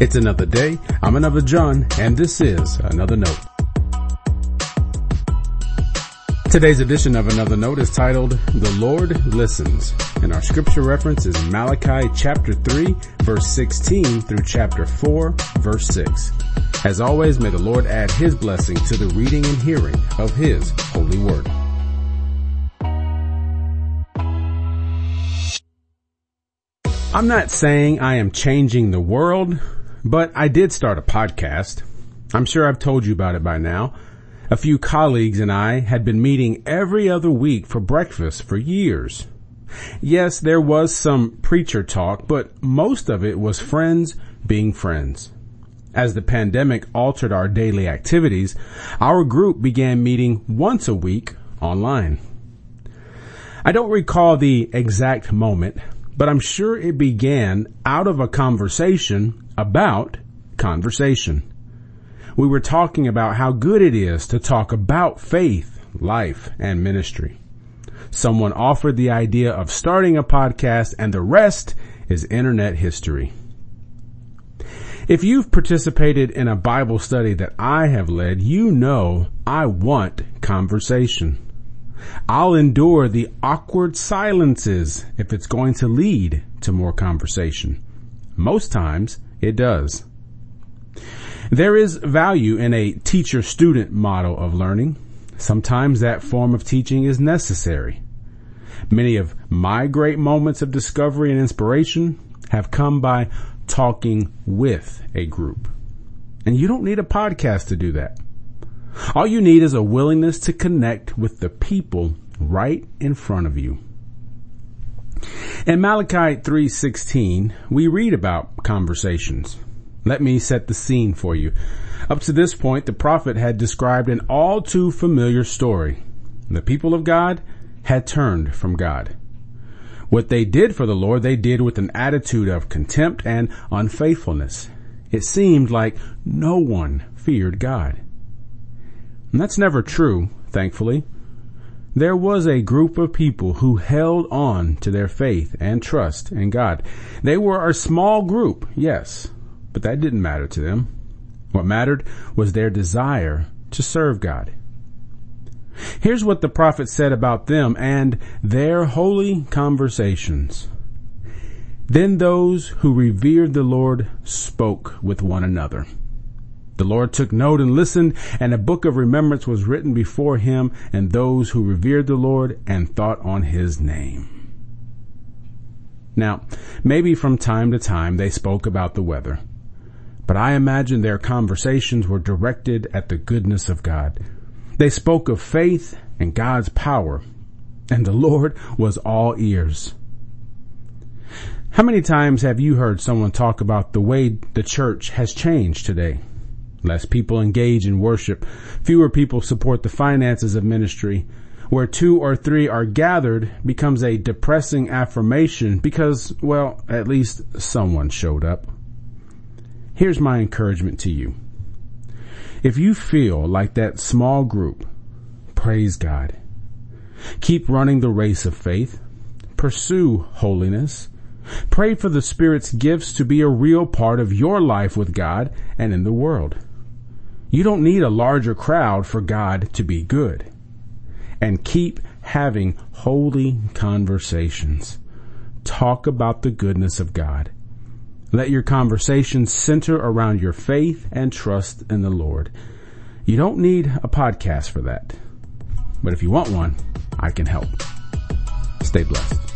It's another day. I'm another John, and this is Another Note. Today's edition of Another Note is titled, The Lord Listens, and our scripture reference is Malachi chapter 3, verse 16 through chapter 4, verse 6. As always, may the Lord add His blessing to the reading and hearing of His holy word. I'm not saying I am changing the world, but I did start a podcast. I'm sure I've told you about it by now. A few colleagues and I had been meeting every other week for breakfast for years. Yes, there was some preacher talk, but most of it was friends being friends. As the pandemic altered our daily activities, our group began meeting once a week online. I don't recall the exact moment, but I'm sure it began out of a conversation about conversation. We were talking about how good it is to talk about faith, life, and ministry. Someone offered the idea of starting a podcast and the rest is internet history. If you've participated in a Bible study that I have led, you know I want conversation. I'll endure the awkward silences if it's going to lead to more conversation. Most times it does. There is value in a teacher-student model of learning. Sometimes that form of teaching is necessary. Many of my great moments of discovery and inspiration have come by talking with a group. And you don't need a podcast to do that. All you need is a willingness to connect with the people right in front of you. In Malachi 3:16, we read about conversations. Let me set the scene for you. Up to this point, the prophet had described an all too familiar story. The people of God had turned from God. What they did for the Lord, they did with an attitude of contempt and unfaithfulness. It seemed like no one feared God. And that's never true, thankfully. There was a group of people who held on to their faith and trust in God. They were a small group, yes, but that didn't matter to them. What mattered was their desire to serve God. Here's what the prophet said about them and their holy conversations. Then those who revered the Lord spoke with one another. The Lord took note and listened, and a book of remembrance was written before him and those who revered the Lord and thought on his name. Now, maybe from time to time they spoke about the weather, but I imagine their conversations were directed at the goodness of God. They spoke of faith and God's power, and the Lord was all ears. How many times have you heard someone talk about the way the church has changed today? Less people engage in worship. Fewer people support the finances of ministry. Where two or three are gathered becomes a depressing affirmation because, well, at least someone showed up. Here's my encouragement to you. If you feel like that small group, praise God. Keep running the race of faith. Pursue holiness. Pray for the Spirit's gifts to be a real part of your life with God and in the world. You don't need a larger crowd for God to be good. And keep having holy conversations. Talk about the goodness of God. Let your conversations center around your faith and trust in the Lord. You don't need a podcast for that. But if you want one, I can help. Stay blessed.